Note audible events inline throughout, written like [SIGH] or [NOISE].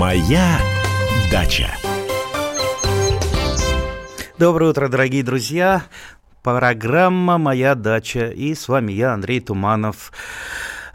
Моя дача. Доброе утро, дорогие друзья. Программа «Моя дача». И с вами я, Андрей Туманов.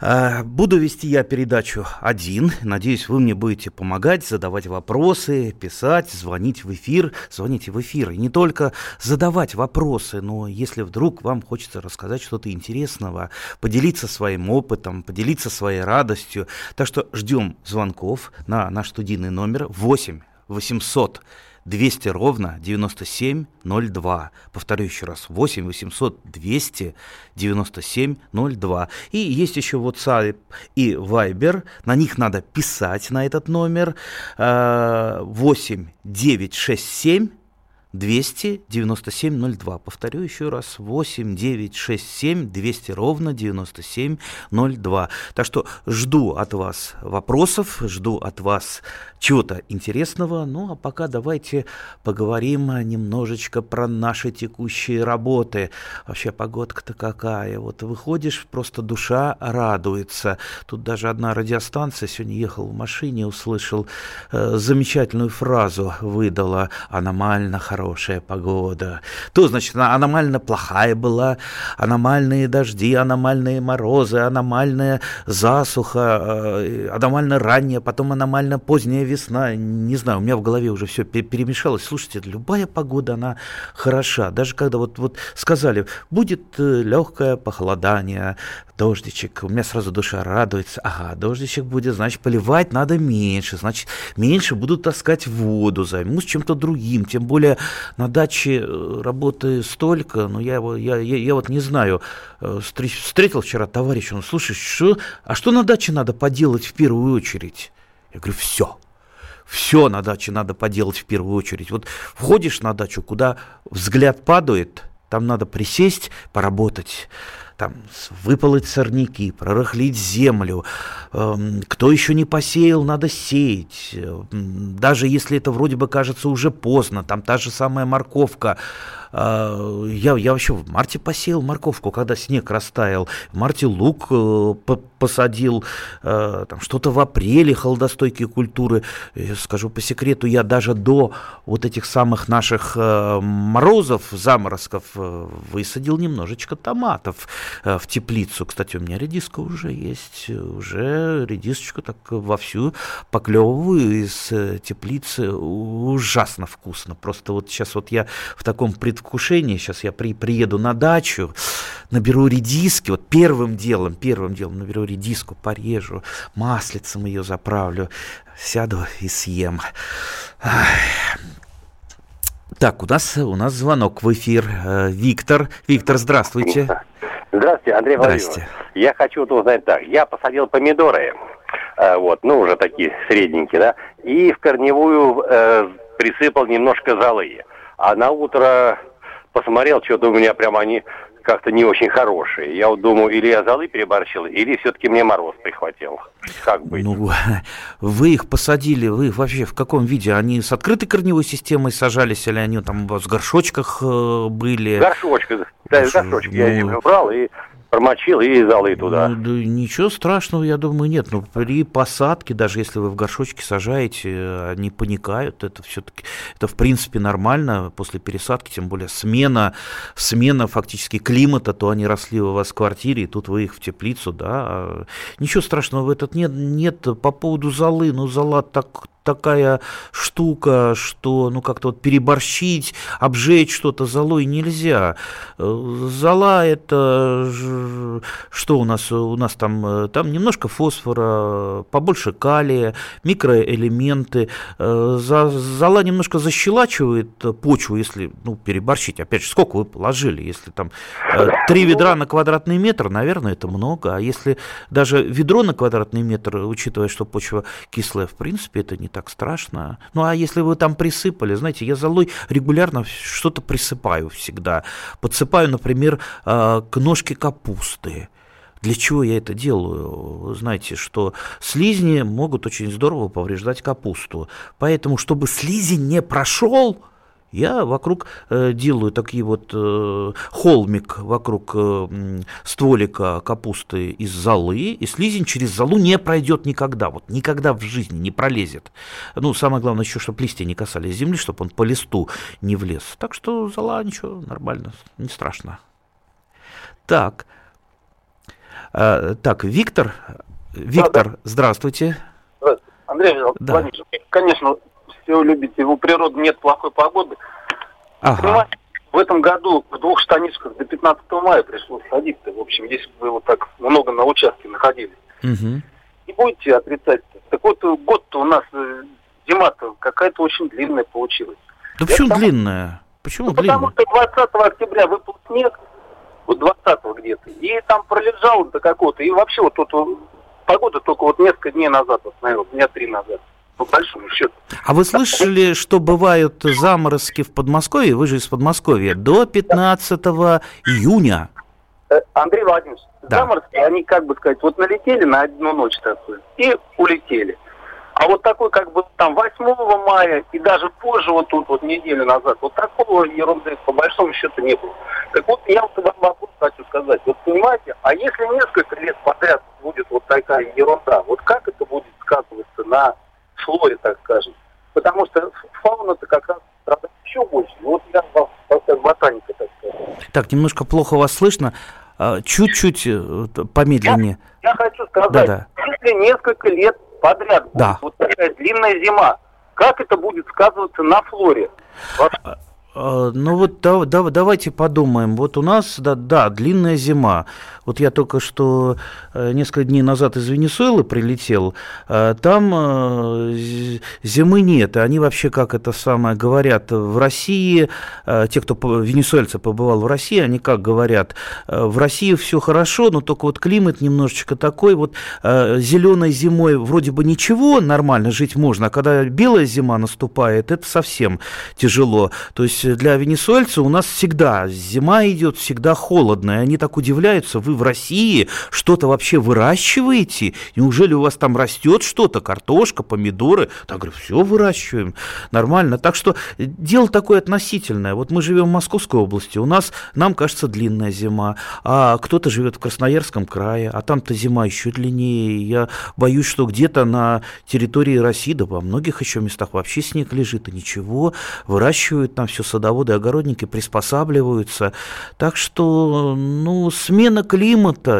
А, буду вести я передачу один. Надеюсь, вы мне будете помогать, задавать вопросы, писать, звонить в эфир. Звоните в эфир. И не только задавать вопросы, но если вдруг вам хочется рассказать что-то интересного, поделиться своим опытом, поделиться своей радостью. Так что ждем звонков на наш студийный номер 8 800 200 ровно 9702. Повторю еще раз, 8 800 200 9702. И есть еще WhatsApp и Viber, на них надо писать на этот номер 8 967 297-02. Повторю еще раз, 8 9 6 7 200 ровно 97-02. Так что жду от вас вопросов, жду от вас чего-то интересного. Ну, а пока давайте поговорим немножечко про наши текущие работы. Вообще погодка-то какая. Вот выходишь, просто душа радуется. Тут даже одна радиостанция, сегодня ехал в машине, услышал э, замечательную фразу, выдала аномально хорошая хорошая погода, то, значит, аномально плохая была, аномальные дожди, аномальные морозы, аномальная засуха, э, аномально ранняя, потом аномально поздняя весна. Не знаю, у меня в голове уже все перемешалось. Слушайте, любая погода, она хороша. Даже когда вот, вот сказали, будет э, легкое похолодание, дождичек, у меня сразу душа радуется. Ага, дождичек будет, значит, поливать надо меньше, значит, меньше буду таскать воду, займусь чем-то другим. Тем более на даче э, работы столько, но я, его, я, я, я вот не знаю, э, встретил вчера товарища, он, слушай, что, а что на даче надо поделать в первую очередь? Я говорю, все. Все на даче надо поделать в первую очередь. Вот входишь на дачу, куда взгляд падает, там надо присесть, поработать там выполоть сорняки, прорыхлить землю. Эм, кто еще не посеял, надо сеять. Эм, даже если это вроде бы кажется уже поздно, там та же самая морковка, а, я, я вообще в марте посеял морковку, когда снег растаял. В марте лук э, посадил, э, там что-то в апреле холодостойкие культуры. Я скажу по секрету, я даже до вот этих самых наших э, морозов, заморозков высадил немножечко томатов в теплицу. Кстати, у меня редиска уже есть, уже редисочку так вовсю поклевываю из теплицы. Ужасно вкусно. Просто вот сейчас вот я в таком пред предвкушение, сейчас я при, приеду на дачу, наберу редиски, вот первым делом, первым делом наберу редиску, порежу, маслицем ее заправлю, сяду и съем. Так, у нас, у нас звонок в эфир. Э, Виктор. Виктор, здравствуйте. Здравствуйте, Андрей Владимирович. Я хочу вот узнать так. Я посадил помидоры, э, вот, ну, уже такие средненькие, да, и в корневую э, присыпал немножко золы. А на утро посмотрел, что-то у меня прям они как-то не очень хорошие. Я вот думаю, или я золы переборщил, или все-таки мне мороз прихватил. Как быть? Ну, [LAUGHS] вы их посадили, вы вообще в каком виде? Они с открытой корневой системой сажались, или они там в горшочках э, были? В горшочках, да, в горшочках ну... я их брал и промочил и залы туда. Ну, да, ничего страшного, я думаю, нет. Но при посадке, даже если вы в горшочке сажаете, они паникают. Это все-таки, это в принципе нормально после пересадки, тем более смена, смена фактически климата, то они росли у вас в квартире, и тут вы их в теплицу, да. Ничего страшного в этот нет. Нет, по поводу золы, ну зола так, такая штука, что ну как-то вот переборщить, обжечь что-то золой нельзя. Э, зола это что у нас? У нас там, э, там немножко фосфора, побольше калия, микроэлементы. Э, зола немножко защелачивает почву, если ну, переборщить. Опять же, сколько вы положили? Если там три ведра на квадратный метр, наверное, это много. А если даже ведро на квадратный метр, учитывая, что почва кислая, в принципе, это не так страшно. Ну, а если вы там присыпали, знаете, я золой регулярно что-то присыпаю всегда. Подсыпаю, например, а, к ножке капусты. Для чего я это делаю? Вы знаете, что слизни могут очень здорово повреждать капусту. Поэтому, чтобы слизень не прошел, Я вокруг э, делаю такие вот э, холмик вокруг э, стволика капусты из золы, и слизень через золу не пройдет никогда, вот никогда в жизни не пролезет. Ну, самое главное еще, чтобы листья не касались земли, чтобы он по листу не влез. Так что зола ничего, нормально, не страшно. Так, э, так, Виктор, Виктор, да, да. здравствуйте. Здравствуйте. Андрей да. Владимирович, конечно, все любите, у природы нет плохой погоды. Ага. в этом году в двух штанишках до 15 мая пришлось ходить-то. В общем, если бы вы вот так много на участке находились. Угу. Не будете отрицать. -то. Так вот, год-то у нас э, зима-то какая-то очень длинная получилась. Да Я почему там... длинная? Почему ну, длинная? Потому что 20 октября выпал снег, вот 20 где-то, и там пролежал до какого-то, и вообще вот тут погода только вот несколько дней назад восстановилась, дня три назад по большому счету. А вы слышали, что бывают заморозки в Подмосковье? Вы же из Подмосковья. До 15 июня. Э, Андрей Владимирович, да. заморозки, они, как бы сказать, вот налетели на одну ночь такую и улетели. А вот такой, как бы, там, 8 мая и даже позже, вот тут, вот неделю назад, вот такого ерунды, по большому счету, не было. Так вот, я вот вам вопрос хочу сказать. Вот понимаете, а если несколько лет подряд будет вот такая ерунда, вот как это будет сказываться на флоре, так скажем? Потому что фауна-то как раз страдает еще больше. Вот я вам, ботаника, так сказать. Так, немножко плохо вас слышно. А, чуть-чуть э, помедленнее. Я, я хочу сказать, да -да. если несколько лет подряд да. вот такая длинная зима. Как это будет сказываться на флоре? А, ну вот да, да, давайте подумаем. Вот у нас, да, да, длинная зима. Вот я только что э, несколько дней назад из Венесуэлы прилетел. Э, там э, зимы нет. Они вообще, как это самое, говорят в России, те, кто венесуэльцы побывал в России, они как говорят, в России все хорошо, но только вот климат немножечко такой. Вот зеленой зимой вроде бы ничего, нормально жить можно, а когда белая зима наступает, это совсем тяжело. То есть для венесуэльцев у нас всегда зима идет, всегда холодно, и они так удивляются, вы в России что-то вообще выращиваете? Неужели у вас там растет что-то, картошка, помидоры? Так говорю, все выращиваем, нормально. Так что дело такое относительное. Вот мы живем в Московской области, у нас, нам кажется, длинная зима, а кто-то живет в Красноярском крае, а там-то зима еще длиннее. Я боюсь, что где-то на территории России, да во многих еще местах вообще снег лежит, и ничего, выращивают там все садоводы, огородники приспосабливаются. Так что, ну, смена климата,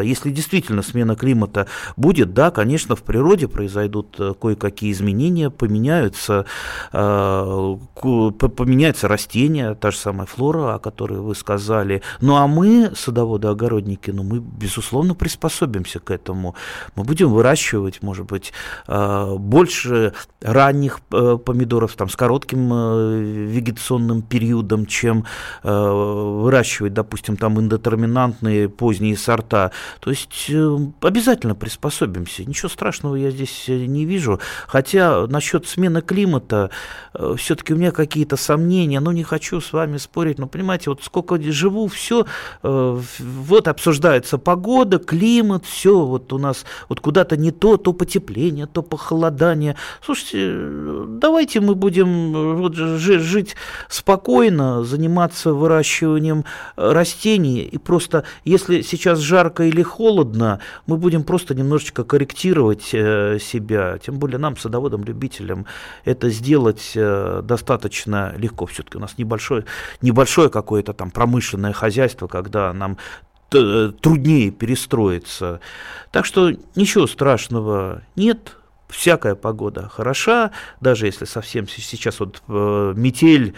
если действительно смена климата будет, да, конечно, в природе произойдут э, кое-какие изменения, поменяются, э, поменяются растения, та же самая флора, о которой вы сказали. Ну, а мы, садоводы-огородники, ну, мы, безусловно, приспособимся к этому. Мы будем выращивать, может быть, э, больше ранних помидоров, там, с коротким вегетационным периодом, чем выращивать, допустим, там, индетерминантные поздние сорта. То есть э, обязательно приспособимся. Ничего страшного я здесь э, не вижу. Хотя насчет смены климата э, все-таки у меня какие-то сомнения. Ну, не хочу с вами спорить. Но понимаете, вот сколько живу, все, вот обсуждается погода, климат, все вот у нас вот куда-то не то, то потепление, то похолодание. Слушайте, давайте мы будем вот, жить спокойно, заниматься выращиванием растений. И просто, если сейчас жарко или холодно, мы будем просто немножечко корректировать э, себя. Тем более нам, садоводам-любителям, это сделать э, достаточно легко. Все-таки у нас небольшое, небольшое какое-то там промышленное хозяйство, когда нам труднее перестроиться. Так что ничего страшного нет всякая погода хороша, даже если совсем сейчас вот э, метель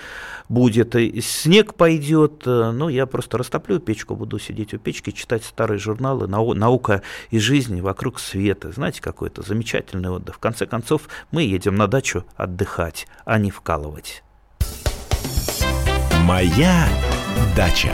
будет, и снег пойдет, э, ну, я просто растоплю печку, буду сидеть у печки, читать старые журналы «Наука и жизнь вокруг света». Знаете, какой это замечательный отдых. В конце концов, мы едем на дачу отдыхать, а не вкалывать. «Моя дача».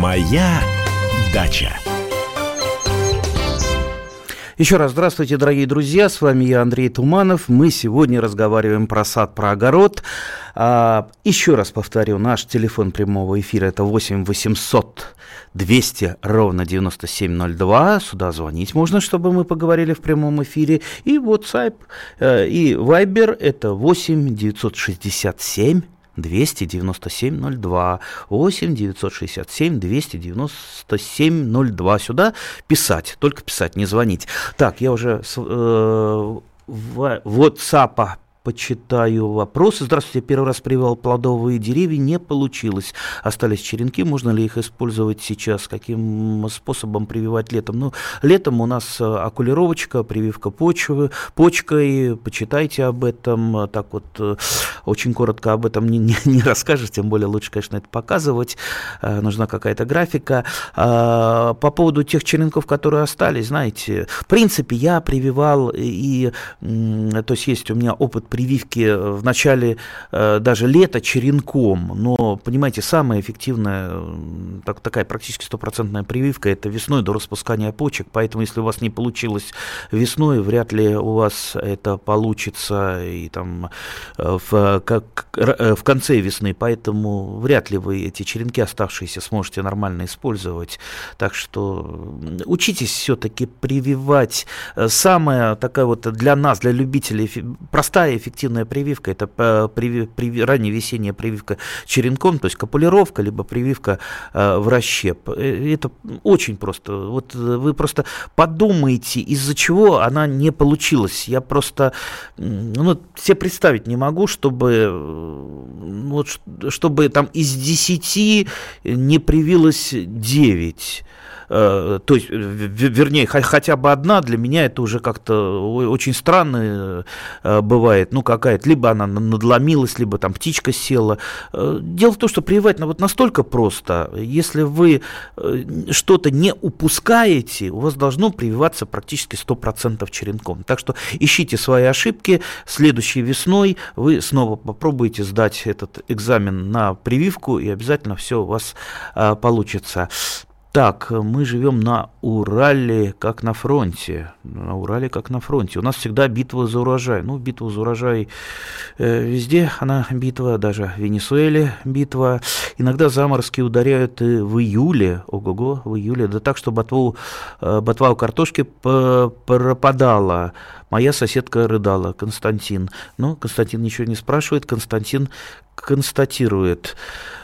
Моя дача. Еще раз здравствуйте, дорогие друзья. С вами я, Андрей Туманов. Мы сегодня разговариваем про сад, про огород. А, еще раз повторю, наш телефон прямого эфира это 8 800 200 ровно 9702. Сюда звонить можно, чтобы мы поговорили в прямом эфире. И WhatsApp э, и Viber это 8 967 297 02 8 967 297 02. Сюда писать, только писать, не звонить. Так, я уже с, э, в WhatsApp почитаю вопросы. Здравствуйте, первый раз привел плодовые деревья, не получилось. Остались черенки, можно ли их использовать сейчас? Каким способом прививать летом? Ну, летом у нас э, окулировочка, прививка почвы, почкой, почитайте об этом. Так вот, э, очень коротко об этом не, [LAUGHS] не, не расскажешь, тем более лучше, конечно, это показывать. Э, нужна какая-то графика. А, по поводу тех черенков, которые остались, знаете, в принципе, я прививал и, то есть есть у меня опыт прививки э, в начале э, даже лета черенком, но, понимаете, самая эффективная, так, такая практически стопроцентная прививка – это весной до распускания почек, поэтому если у вас не получилось весной, вряд ли у вас это получится и там э, в, как, в конце весны, поэтому вряд ли вы эти черенки оставшиеся сможете нормально использовать. Так что учитесь все-таки прививать. Самая такая вот для нас, для любителей, простая эффективная прививка, это э, приви, приви, ранняя весенняя прививка черенком, то есть копулировка, либо прививка э, в расщеп. Э, это очень просто. Вот вы просто подумайте, из-за чего она не получилась. Я просто ну, себе представить не могу, чтобы, вот, чтобы там из 10 не привилось 9. Э, то есть, вернее, хотя бы одна, для меня это уже как-то очень странно э, бывает, ну, какая-то, либо она надломилась, либо там птичка села. Э, дело в том, что прививать вот настолько просто, если вы что-то не упускаете, у вас должно прививаться практически 100% черенком. Так что ищите свои ошибки, следующей весной вы снова попробуете сдать этот экзамен на прививку, и обязательно все у вас получится. Так, мы живем на Урале, как на фронте. На Урале, как на фронте. У нас всегда битва за урожай. Ну, битва за урожай э, везде, она битва, даже в Венесуэле битва. Иногда заморозки ударяют и в июле, ого-го, в июле, да так, что ботву, э, ботва у картошки пропадала. Моя соседка рыдала, Константин. Ну, Константин ничего не спрашивает, Константин констатирует.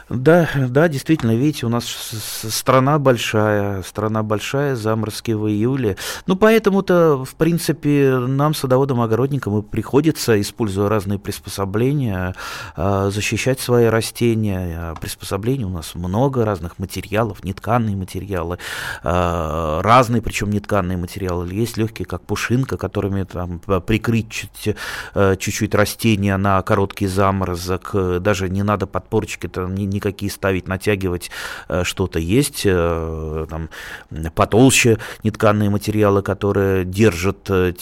Да, да, действительно, видите, у нас страна большая, страна большая, заморозки в июле. Ну, поэтому-то, в принципе, нам, садоводам-огородникам, и приходится, используя разные приспособления, а, защищать свои растения. А приспособлений у нас много разных материалов, нетканные материалы, а, разные, причем нетканные материалы. Есть легкие, как пушинка, которыми там прикрыть чуть, чуть-чуть растения на короткий заморозок. Даже не надо подпорчики, это не никакие ставить, натягивать э, что-то есть, э, там, потолще нетканные материалы, которые держат, э,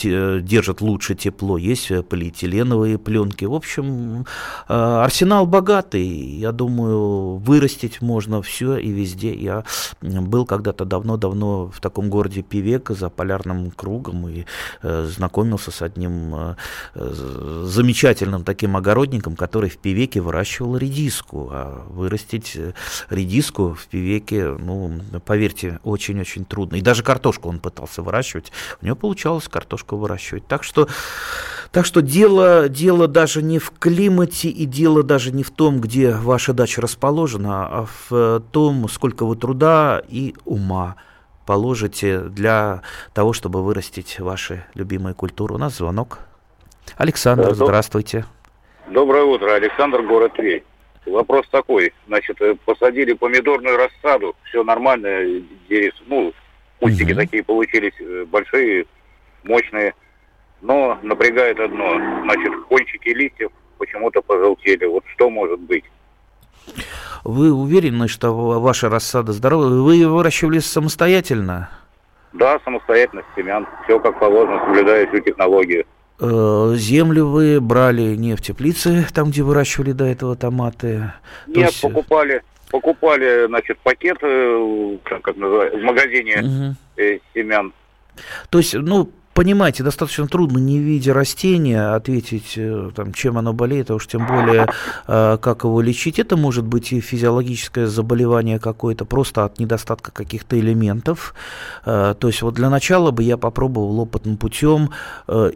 держат лучше тепло, есть полиэтиленовые пленки. В общем, арсенал богатый, я думаю, вырастить можно все и везде. Я был когда-то давно-давно в таком городе Пивек за полярным кругом и знакомился с одним замечательным таким огородником, который в Пивеке выращивал редиску. А вырастить э, редиску в пивеке, ну, поверьте, очень-очень трудно. И даже картошку он пытался выращивать, у него получалось картошку выращивать. Так что, так что дело, дело даже не в климате и дело даже не в том, где ваша дача расположена, а в том, сколько вы труда и ума положите для того, чтобы вырастить ваши любимые культуры. У нас звонок. Александр, здравствуйте. Доброе утро, Александр, город Тверь. Вопрос такой, значит, э, посадили помидорную рассаду, все нормально, деревья, ну, кустики угу. такие получились э, большие, мощные, но напрягает одно, значит, кончики листьев почему-то пожелтели. Вот что может быть? Вы уверены, что ваша рассада здоровая? Вы ее выращивали самостоятельно? Да, самостоятельно, семян. Все как положено, соблюдая всю технологию. Э, землю вы брали не в теплице, там, где выращивали до этого томаты? Нет, есть... покупали, покупали, значит, пакет, как называется, в магазине угу. семян. То есть, ну, понимаете, достаточно трудно, не видя растения, ответить, э, там, чем оно болеет, а уж тем более, э, как его лечить. Это может быть и физиологическое заболевание какое-то, просто от недостатка каких-то элементов. Э, то есть вот для начала бы я попробовал опытным путем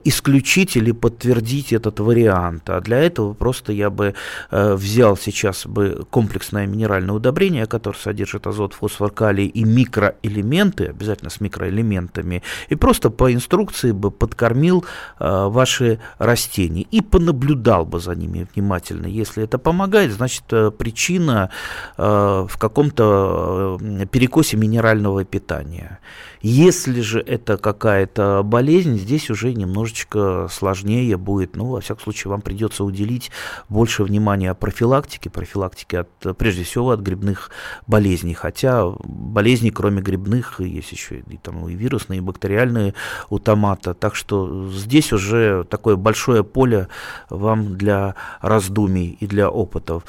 исключить или подтвердить этот вариант. А для этого просто я бы взял сейчас бы комплексное минеральное удобрение, которое содержит азот, фосфор, калий и микроэлементы, обязательно с микроэлементами, и просто по инструкции инструкции бы подкормил э, ваши растения и понаблюдал бы за ними внимательно. Если это помогает, значит э, причина э, в каком-то э, перекосе минерального питания. Если же это какая-то болезнь, здесь уже немножечко сложнее будет. Ну, во всяком случае, вам придется уделить больше внимания профилактике, профилактике от, прежде всего от грибных болезней. Хотя болезни, кроме грибных, есть еще и, там, и вирусные, и бактериальные у томата. Так что здесь уже такое большое поле вам для раздумий и для опытов.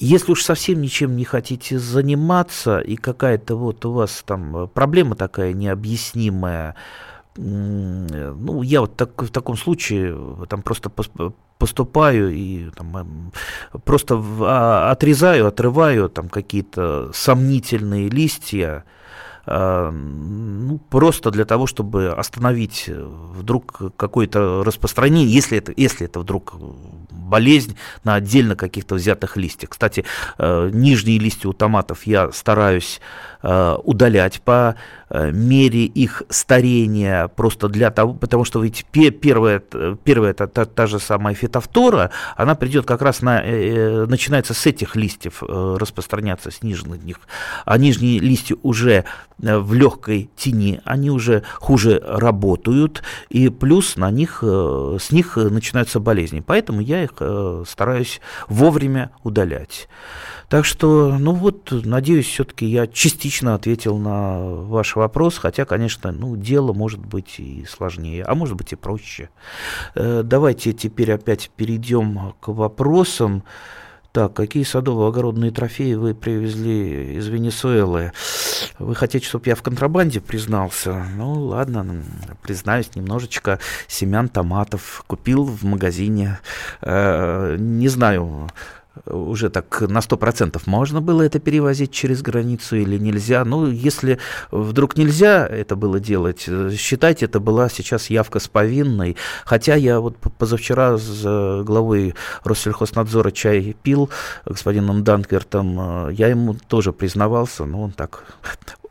Если уж совсем ничем не хотите заниматься, и какая-то вот у вас там проблема такая необъяснимая, ну, я вот так, в таком случае там просто поступаю и там, просто а, отрезаю, отрываю там какие-то сомнительные листья, ну, просто для того, чтобы остановить э, вдруг какое-то распространение, если это, если это вдруг болезнь на отдельно каких-то взятых листьях. Кстати, э, нижние листья у томатов я стараюсь удалять по э, мере их старения, просто для того, потому что ведь первая, первая та, та, та же самая фитофтора, она придет как раз на, э, начинается с этих листьев распространяться, с нижних них, а нижние листья уже в легкой тени, они уже хуже работают, и плюс на них, с них начинаются болезни, поэтому я их стараюсь вовремя удалять. Так что, ну вот, надеюсь, все-таки я частично ответил на ваш вопрос, хотя, конечно, ну, дело может быть и сложнее, а может быть и проще. Э, давайте теперь опять перейдем к вопросам. Так, какие садово-огородные трофеи вы привезли из Венесуэлы? Вы хотите, чтобы я в контрабанде признался? Ну, ладно, признаюсь немножечко. Семян томатов купил в магазине. Э, не знаю, уже так на 100% можно было это перевозить через границу или нельзя. Ну, если вдруг нельзя это было делать, считайте, это была сейчас явка с повинной. Хотя я вот позавчера с э, главой Россельхознадзора чай пил, господином Данквертом, э, я ему тоже признавался, но он так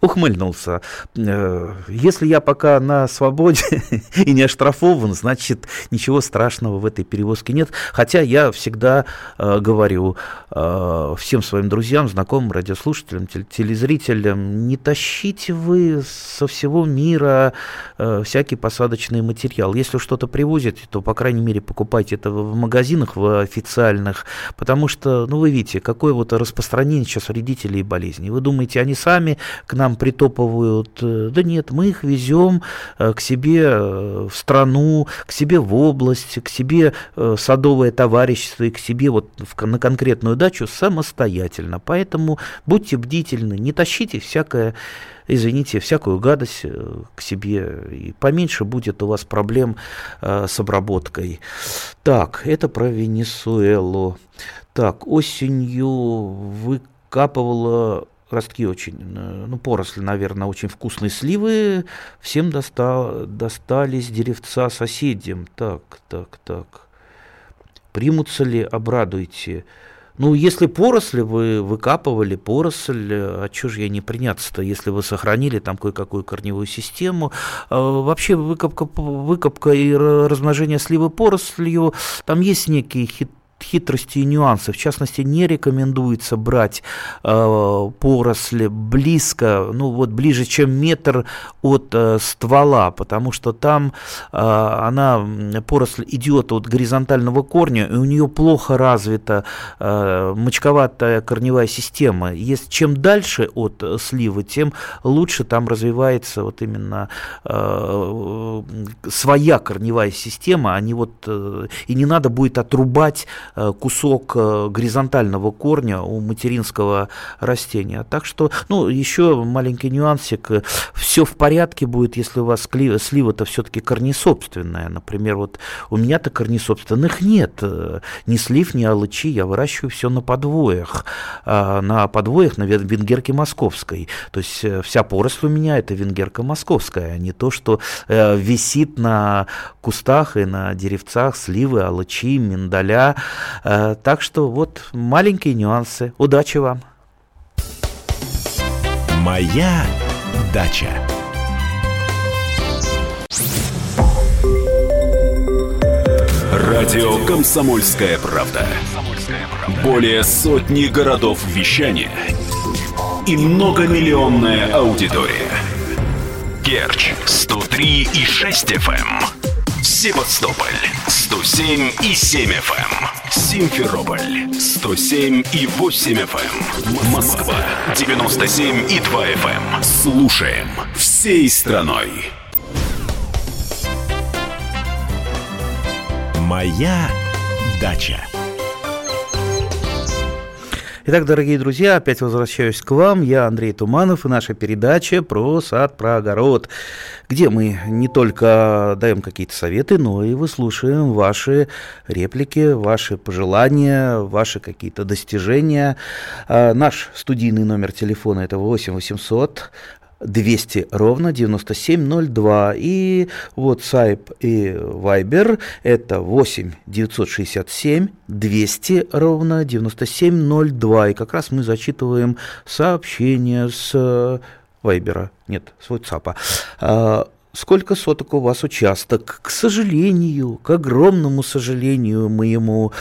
ухмыльнулся. Э, если я пока на свободе [LAUGHS] и не оштрафован, значит, ничего страшного в этой перевозке нет. Хотя я всегда э, говорю э, всем своим друзьям, знакомым, радиослушателям, телезрителям, не тащите вы со всего мира э, всякий посадочный материал. Если что-то привозите, то, по крайней мере, покупайте это в магазинах, в официальных, потому что, ну, вы видите, какое вот распространение сейчас вредителей и болезней. Вы думаете, они сами к нам притопывают. Э, да нет, мы их везем э, к себе э, в страну, к себе в область, к себе в садовое товарищество и к себе вот на конкретную дачу самостоятельно. Поэтому будьте бдительны, не тащите всякое извините, всякую гадость к себе, и поменьше будет у вас проблем э, с обработкой. Так, это про Венесуэлу. Так, осенью выкапывала ростки очень, э, ну, поросли, наверное, очень вкусные сливы. Всем доста, достались деревца соседям. Так, так, так. Примутся ли, обрадуйте. Ну, если поросли, вы выкапывали поросль, а что же я не приняться-то, если вы сохранили там кое-какую корневую систему. А, вообще выкопка, выкопка и размножение сливы порослью, там есть некий хит хитрости и нюансы. В частности, не рекомендуется брать э, поросль близко, ну вот ближе, чем метр от э, ствола, потому что там э, она, поросль идет от горизонтального корня, и у нее плохо развита э, мочковатая корневая система. Если, чем дальше от сливы, тем лучше там развивается вот именно э, своя корневая система, а не вот, э, и не надо будет отрубать кусок э, горизонтального корня у материнского растения. Так что, ну, еще маленький нюансик. Все в порядке будет, если у вас слива-то все-таки корнесобственная. Например, вот у меня-то корнесобственных нет. Э, ни слив, ни алычи. Я выращиваю все на подвоях. А, на подвоях на венгерке московской. То есть вся поросль у меня это венгерка московская, а не то, что висит на кустах и на деревцах сливы, алычи, миндаля. Э, так что вот маленькие нюансы. Удачи вам! Моя дача. Радио Комсомольская правда". Более сотни городов вещания и многомиллионная аудитория. Керч 103 и 6 FM. Севастополь 107 и 7 FM. Эм. Симферополь 107 и 8 FM. Эм. Москва 97 и 2 FM. Эм. Слушаем всей страной. Моя дача. Итак, дорогие друзья, опять возвращаюсь к вам. Я Андрей Туманов и наша передача про сад, про огород, где мы не только даем какие-то советы, но и выслушаем ваши реплики, ваши пожелания, ваши какие-то достижения. А, наш студийный номер телефона это 8 800 200 ровно 9702. И WhatsApp и Viber это 8 967 200 ровно 9702. И как раз мы зачитываем сообщения с Вайбера, нет, с WhatsApp. А, сколько соток у вас участок. К сожалению, к огромному сожалению моему,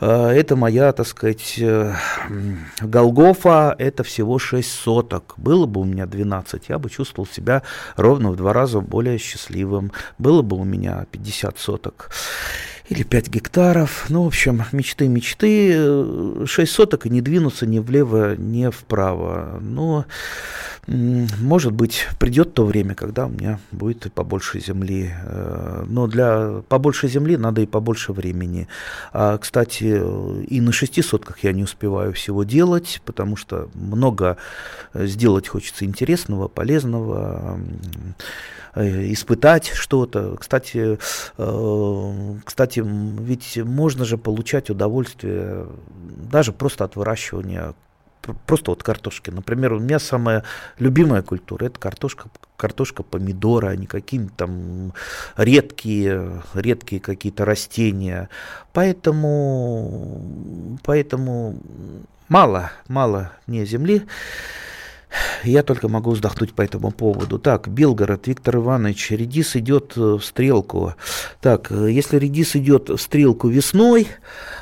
э, это моя, так сказать, э, Голгофа, это всего 6 соток. Было бы у меня 12, я бы чувствовал себя ровно в два раза более счастливым. Было бы у меня 50 соток или 5 гектаров. Ну, в общем, мечты, мечты. 6 э, соток и не двинуться ни влево, ни вправо. Но, может быть, придет то время, когда у меня будет побольше земли. Э, но для побольше земли надо и побольше времени. А, кстати, и на 6 сотках я не успеваю всего делать, потому что много сделать хочется интересного, полезного Э, испытать что-то. Кстати, э, кстати, ведь можно же получать удовольствие даже просто от выращивания просто вот картошки. Например, у меня самая любимая культура это картошка, картошка, помидоры, а не какие-то там редкие, редкие какие-то растения. Поэтому, поэтому мало, мало мне земли. Я только могу вздохнуть по этому поводу. Так, Белгород, Виктор Иванович, редис идет в стрелку. Так, если редис идет в стрелку весной,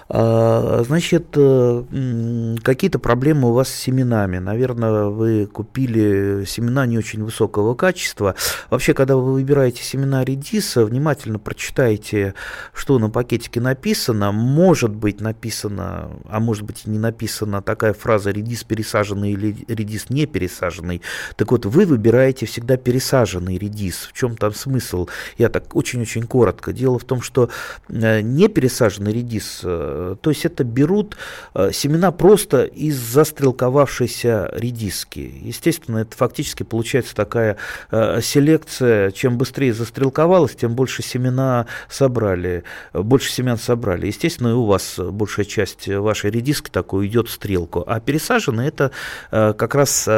а, значит, э, какие-то проблемы у вас с семенами. Наверное, вы купили семена не очень высокого качества. Вообще, когда вы выбираете семена редиса, внимательно прочитайте, что на пакетике написано. Может быть написано, а может быть и не написано такая фраза «редис пересаженный» или «редис не пересаженный». Так вот, вы выбираете всегда пересаженный редис. В чем там смысл? Я так очень-очень коротко. Дело в том, что э, не пересаженный редис э, то есть это берут э, семена просто из застрелковавшейся редиски. Естественно, это фактически получается такая селекция. Чем быстрее застрелковалось, тем больше семена собрали, больше семян собрали. Естественно, и у вас большая часть вашей редиски такой идет в стрелку. А пересаженные это как раз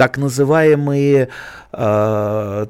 так называемые э,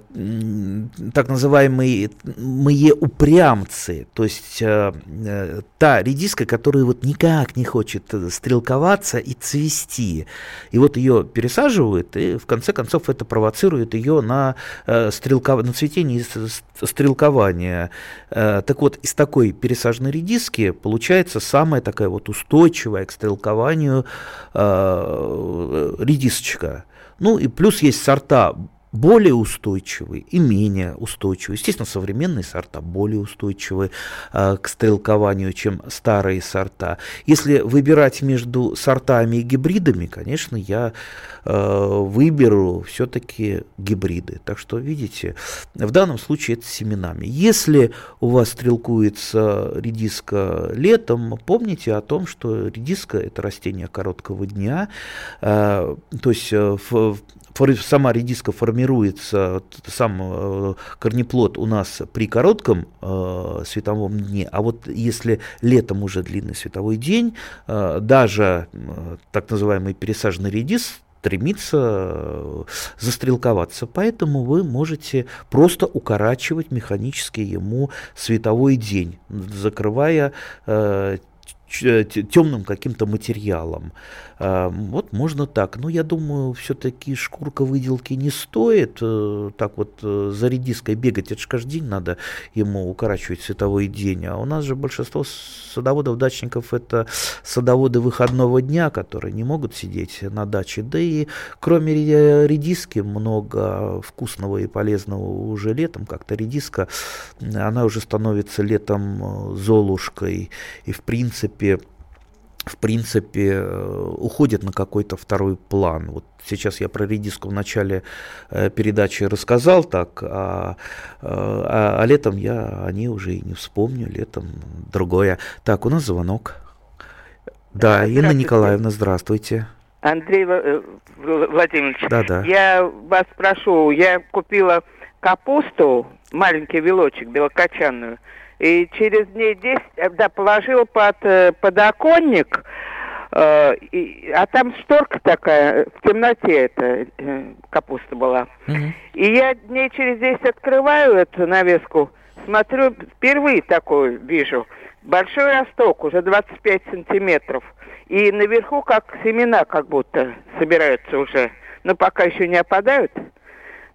так называемые мы упрямцы, то есть э, э, та редиска, которая вот никак не хочет стрелковаться и цвести, и вот ее пересаживают, и в конце концов это провоцирует ее на э, стрелков... на цветение и стрелкование. Э, так вот из такой пересаженной редиски получается самая такая вот устойчивая к стрелкованию э, редисочка. Ну и плюс есть сорта более устойчивые и менее устойчивые. Естественно, современные сорта более устойчивы э, к стрелкованию, чем старые сорта. Если выбирать между сортами и гибридами, конечно, я э, выберу все-таки гибриды. Так что, видите, в данном случае это с семенами. Если у вас стрелкуется редиска летом, помните о том, что редиска – это растение короткого дня, э, то есть э, в сама редиска формируется, сам э, корнеплод у нас при коротком э, световом дне, а вот если летом уже длинный световой день, э, даже так называемый пересаженный редис стремится застрелковаться. Поэтому вы можете просто укорачивать механически ему световой день, закрывая темным каким-то материалом. А, вот можно так. Но я думаю, все-таки шкурка выделки не стоит. Э, так вот э, за редиской бегать, это же каждый день надо ему укорачивать световой день. А у нас же большинство садоводов, дачников это садоводы выходного дня, которые не могут сидеть на даче. Да и кроме редиски много вкусного и полезного уже летом. Как-то редиска, она уже становится летом э, золушкой. И в принципе в принципе, э, уходят на какой-то второй план. Вот сейчас я про редиску в начале э, передачи рассказал так, а, э, а, а летом я о ней уже и не вспомню, летом другое. Так, у нас звонок. Да, Инна Николаевна, здравствуйте. Андрей Владимирович, да, да. я вас прошу, я купила капусту, маленький вилочек белокочанную, и через дней 10, э, да, положил под э, подоконник, э, и, а там шторка такая, в темноте эта э, капуста была. Mm-hmm. И я дней через 10 открываю эту навеску, смотрю, впервые такое вижу. Большой росток, уже 25 сантиметров. И наверху как семена как будто собираются уже. Но пока еще не опадают.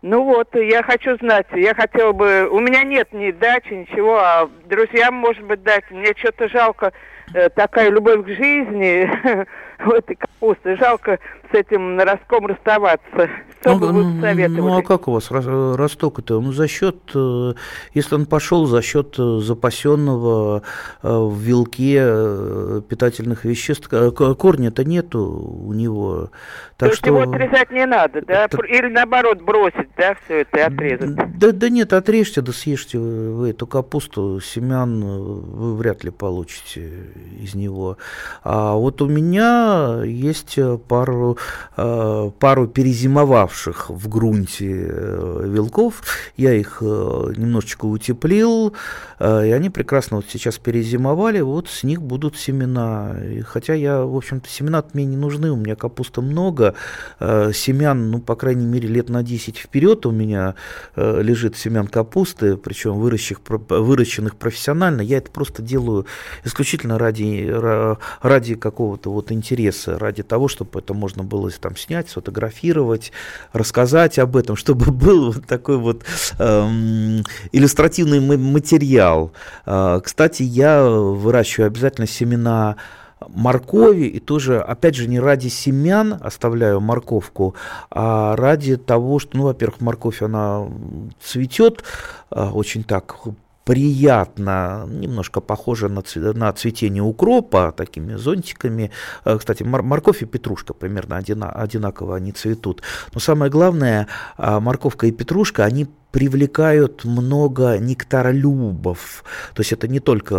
Ну вот, я хочу знать, я хотела бы, у меня нет ни дачи, ничего, а друзьям, может быть, дать. Мне что-то жалко, э, такая любовь к жизни, [LAUGHS] в этой капусты. Жалко с этим ростком расставаться. Что ну, вы советовали? Ну, а как у вас росток это? Ну, за счет, э, если он пошел за счет э, запасенного э, в вилке питательных веществ, корня-то нету у него. Так То что... его отрезать не надо, да? Это... Или наоборот бросить, да, все это и отрезать? Да, да нет, отрежьте, да съешьте вы эту капусту, семян вы вряд ли получите из него. А вот у меня есть пару, пару перезимовавших в грунте э, вилков. Я их немножечко утеплил, и они прекрасно вот сейчас перезимовали. Вот с них будут семена. И хотя я, в общем-то, семена мне не нужны, у меня капуста много. Семян, ну, по крайней мере, лет на 10 вперед у меня лежит семян капусты, причем выращенных, выращенных профессионально. Я это просто делаю исключительно ради, ради какого-то вот интереса, ради того, чтобы это можно было там снять, сфотографировать, рассказать об этом, чтобы [LAUGHS] был вот такой вот эм, иллюстративный материал. Э, кстати, я выращиваю обязательно семена моркови, и тоже, опять же, не ради семян оставляю морковку, а ради того, что, ну, во-первых, морковь, она цветет э, очень так приятно, немножко похоже на, на цветение укропа, такими зонтиками. Э, кстати, морковь и петрушка примерно одинаково они цветут. Но самое главное, а, морковка и петрушка, они привлекают много нектаролюбов. То есть это не только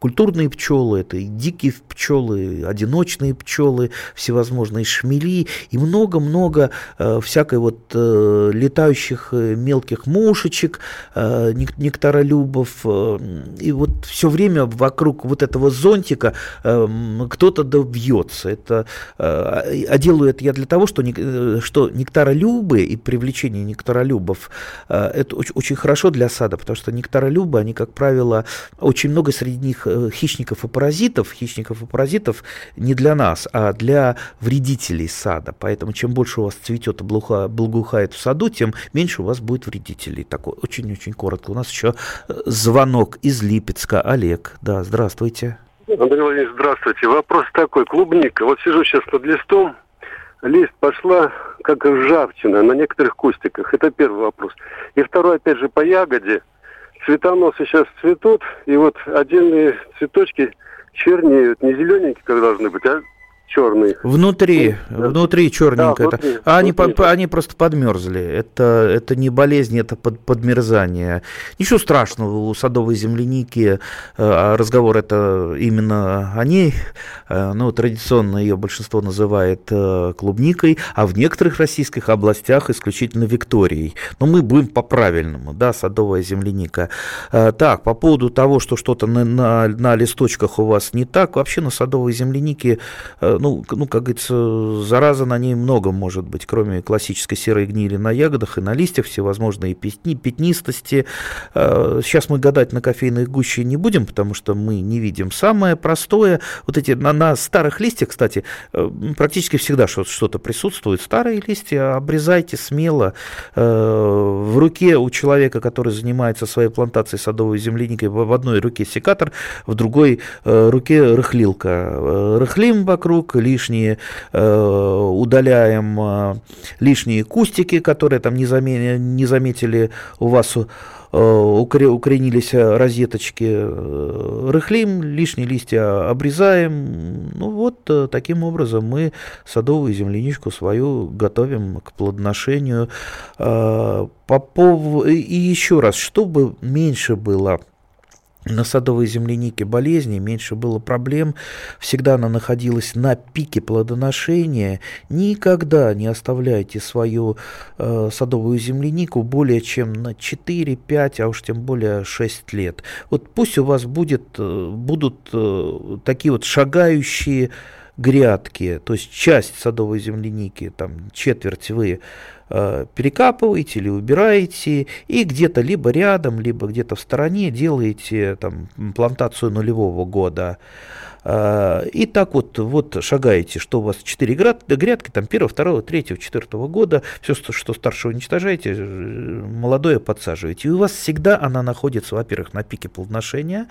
культурные пчелы, это и дикие пчелы, одиночные пчелы, всевозможные шмели и много-много всякой вот летающих мелких мушечек, нектаролюбов. И вот все время вокруг вот этого зонтика кто-то добьется. Это, а делаю это я для того, что, что нектаролюбы и привлечение нектаролюбов это очень, хорошо для сада, потому что нектаролюбы, они, как правило, очень много среди них хищников и паразитов. Хищников и паразитов не для нас, а для вредителей сада. Поэтому чем больше у вас цветет и благоухает в саду, тем меньше у вас будет вредителей. Такой очень-очень коротко. У нас еще звонок из Липецка. Олег, да, здравствуйте. Андрей Владимирович, здравствуйте. Вопрос такой. Клубника. Вот сижу сейчас над листом, лист пошла как ржавчина на некоторых кустиках. Это первый вопрос. И второй, опять же, по ягоде. Цветоносы сейчас цветут, и вот отдельные цветочки чернеют. Не зелененькие, как должны быть, а черный. Внутри, да. внутри черненько. Да, внутри, а они, по, они просто подмерзли. Это, это не болезнь, это под, подмерзание. Ничего страшного у садовой земляники. Э, разговор это именно о ней. Э, ну, традиционно ее большинство называет э, клубникой, а в некоторых российских областях исключительно Викторией. Но мы будем по-правильному, да, садовая земляника. Так, по поводу того, что что-то на, на, на листочках у вас не так, вообще на садовой землянике ну, ну, как говорится, зараза на ней много может быть, кроме классической серой гнили на ягодах и на листьях, всевозможные пятни, пятнистости. А, сейчас мы гадать на кофейной гуще не будем, потому что мы не видим. Самое простое, вот эти, на, на старых листьях, кстати, э, практически всегда что-то присутствует. Старые листья обрезайте смело. Э, в руке у человека, который занимается своей плантацией садовой земляникой, в одной руке секатор, в другой э, руке рыхлилка. Рыхлим вокруг, вокруг, лишние э, удаляем э, лишние кустики, которые там не, заметили, не заметили у вас э, укоренились розеточки, рыхлим, лишние листья обрезаем. Ну вот таким образом мы садовую земляничку свою готовим к плодоношению. И еще раз, чтобы меньше было на садовой землянике болезни, меньше было проблем, всегда она находилась на пике плодоношения. Никогда не оставляйте свою э, садовую землянику более чем на 4, 5, а уж тем более 6 лет. Вот пусть у вас будет, э, будут э, такие вот шагающие грядки, то есть часть садовой земляники, там четверть вы перекапываете или убираете, и где-то либо рядом, либо где-то в стороне делаете там, плантацию нулевого года. И так вот, вот шагаете, что у вас 4 грядки, там 1, 2, 3, 4 года, все, что старше уничтожаете, молодое подсаживаете. И у вас всегда она находится, во-первых, на пике плодоношения,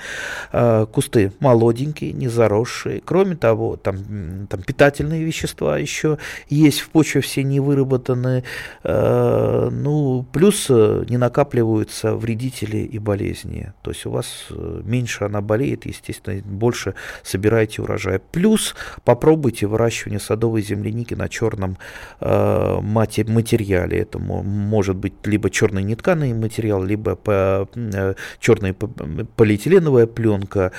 а, кусты молоденькие, не заросшие. Кроме того, там, там питательные вещества еще есть в почве, все не выработаны. А, ну, плюс э, не накапливаются вредители и болезни. То есть у вас э, меньше она болеет, естественно, больше собирается собираете урожай. Плюс попробуйте выращивание садовой земляники на черном э, материале. Это может быть либо черный нетканый материал, либо по, э, черная полиэтиленовая пленка.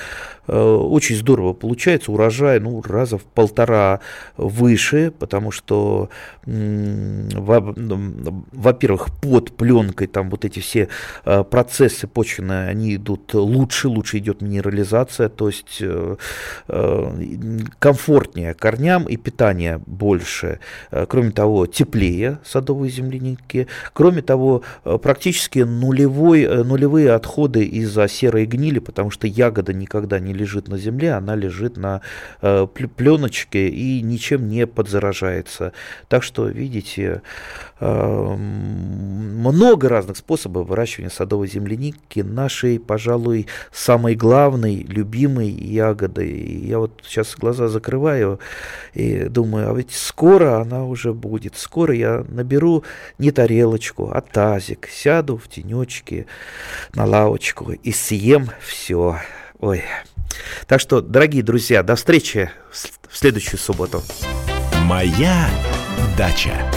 Э, очень здорово получается. Урожай ну, раза в полтора выше, потому что, во-первых, под пленкой там вот эти все э, процессы почвенные, они идут лучше, лучше идет минерализация, то есть э, Э, комфортнее корням и питание больше. Э, кроме того, теплее садовые земляники. Кроме того, э, практически нулевой, нулевые отходы из-за серой гнили, потому что ягода никогда не лежит на земле, она лежит на пленочке и ничем не подзаражается. Так что, видите, много разных способов выращивания садовой земляники. Нашей, пожалуй, самой главной, любимой ягодой. Я вот сейчас глаза закрываю и думаю, а ведь скоро она уже будет. Скоро я наберу не тарелочку, а тазик, сяду в тенечке на лавочку и съем все. Ой. Так что, дорогие друзья, до встречи в следующую субботу. Моя дача.